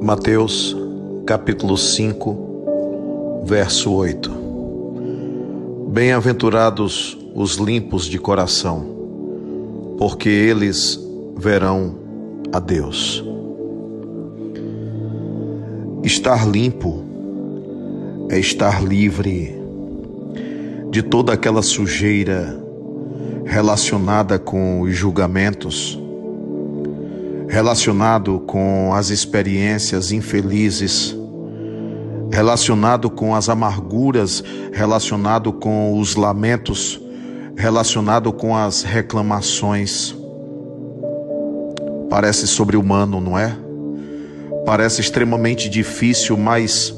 Mateus capítulo 5, verso 8. Bem-aventurados os limpos de coração, porque eles verão a Deus. Estar limpo é estar livre de toda aquela sujeira relacionada com os julgamentos relacionado com as experiências infelizes, relacionado com as amarguras, relacionado com os lamentos, relacionado com as reclamações. Parece sobre-humano, não é? Parece extremamente difícil, mas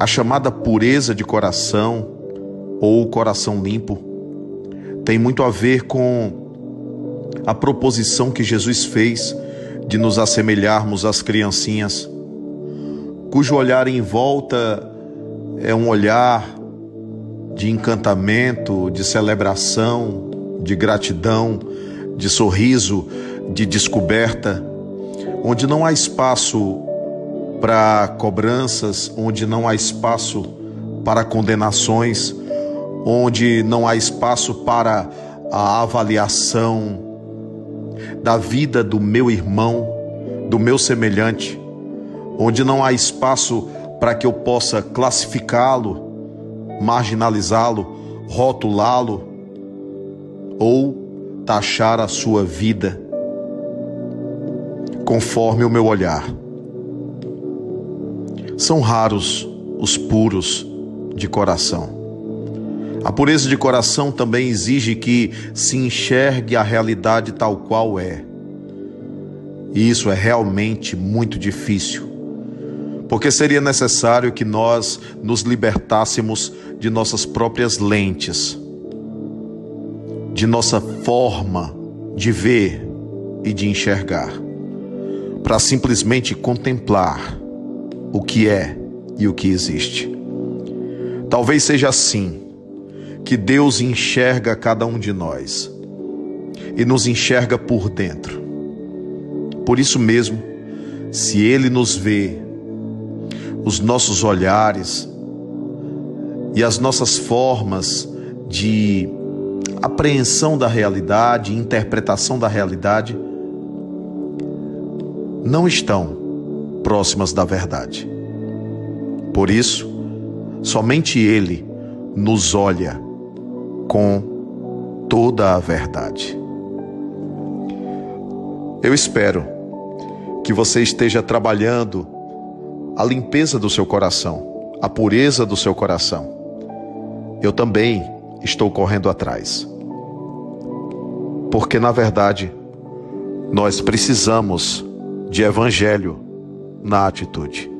a chamada pureza de coração ou coração limpo tem muito a ver com a proposição que Jesus fez de nos assemelharmos às criancinhas, cujo olhar em volta é um olhar de encantamento, de celebração, de gratidão, de sorriso, de descoberta, onde não há espaço para cobranças, onde não há espaço para condenações, onde não há espaço para a avaliação da vida do meu irmão, do meu semelhante, onde não há espaço para que eu possa classificá-lo, marginalizá-lo, rotulá-lo ou taxar a sua vida conforme o meu olhar. São raros os puros de coração. A pureza de coração também exige que se enxergue a realidade tal qual é. E isso é realmente muito difícil, porque seria necessário que nós nos libertássemos de nossas próprias lentes, de nossa forma de ver e de enxergar, para simplesmente contemplar o que é e o que existe. Talvez seja assim que Deus enxerga cada um de nós e nos enxerga por dentro. Por isso mesmo, se Ele nos vê, os nossos olhares e as nossas formas de apreensão da realidade, interpretação da realidade, não estão próximas da verdade. Por isso, somente Ele nos olha com toda a verdade. Eu espero que você esteja trabalhando a limpeza do seu coração, a pureza do seu coração. Eu também estou correndo atrás. Porque, na verdade, nós precisamos de evangelho na atitude.